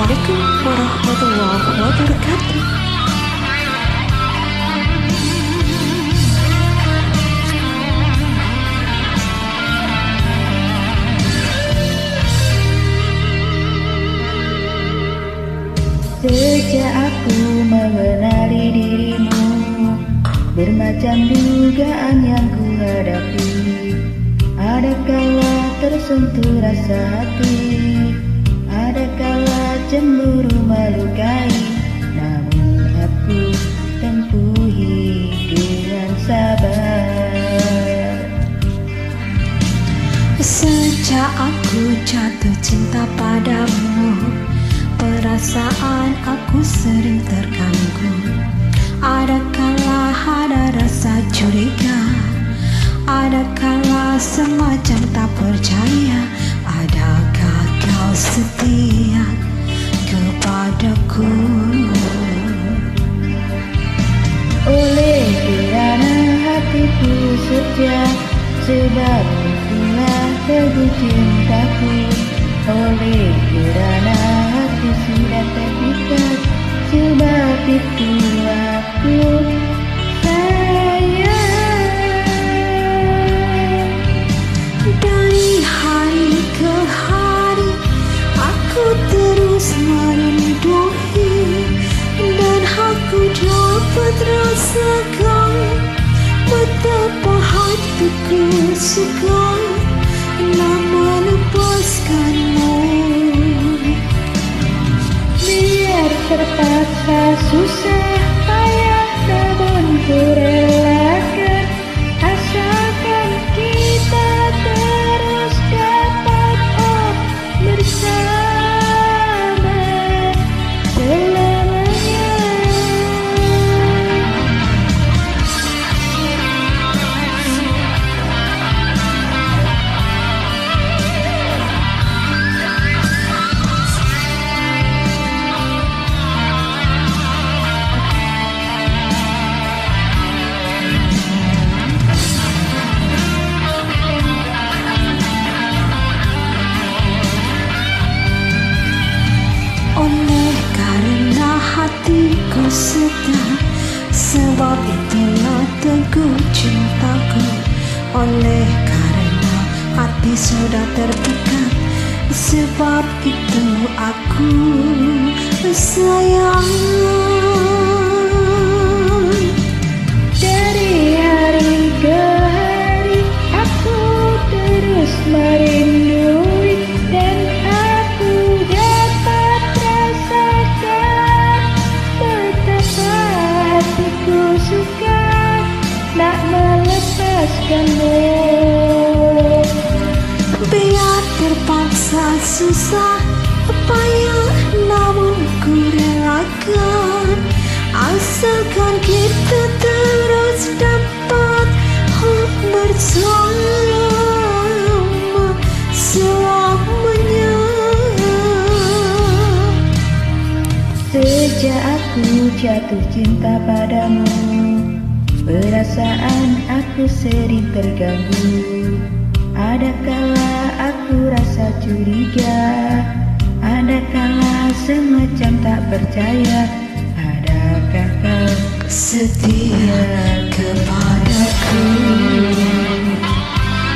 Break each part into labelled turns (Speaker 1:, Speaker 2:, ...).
Speaker 1: Assalamualaikum warahmatullahi wabarakatuh.
Speaker 2: Sejak aku mengenali dirimu Bermacam dugaan yang ku hadapi Ada kala tersentuh rasa hati cemburu melukai. Namun aku tempuhi dengan sabar.
Speaker 1: Sejak aku jatuh cinta padamu Perasaan aku sering terganggu. Ada kala ada rasa curiga? Ada kala semacam tak percaya? Adakah kau setia kepadaku
Speaker 2: Oleh kerana hatiku setia Sebab itulah teguh cintaku. Oleh kerana hati sudah terikat Sebab itu
Speaker 1: dapat rasakan Betapa hatiku suka Nak melepaskanmu
Speaker 2: Biar terpaksa susah
Speaker 1: hatiku setia Sebab itulah teguh cintaku. Oleh karena hati sudah terpikat Sebab itu aku sayang Biar terpaksa susah payah namun ku relakan. Asalkan kita terus dapat oh, bersama selamanya.
Speaker 2: Sejak aku jatuh cinta padamu Perasaan aku sering terganggu. Ada kala aku rasa curiga? Ada kala semacam tak percaya? Adakah kau
Speaker 1: Setia kepadaku?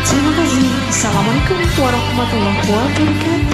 Speaker 1: Terima kasih. Assalamualaikum warahmatullahi wabarakatuh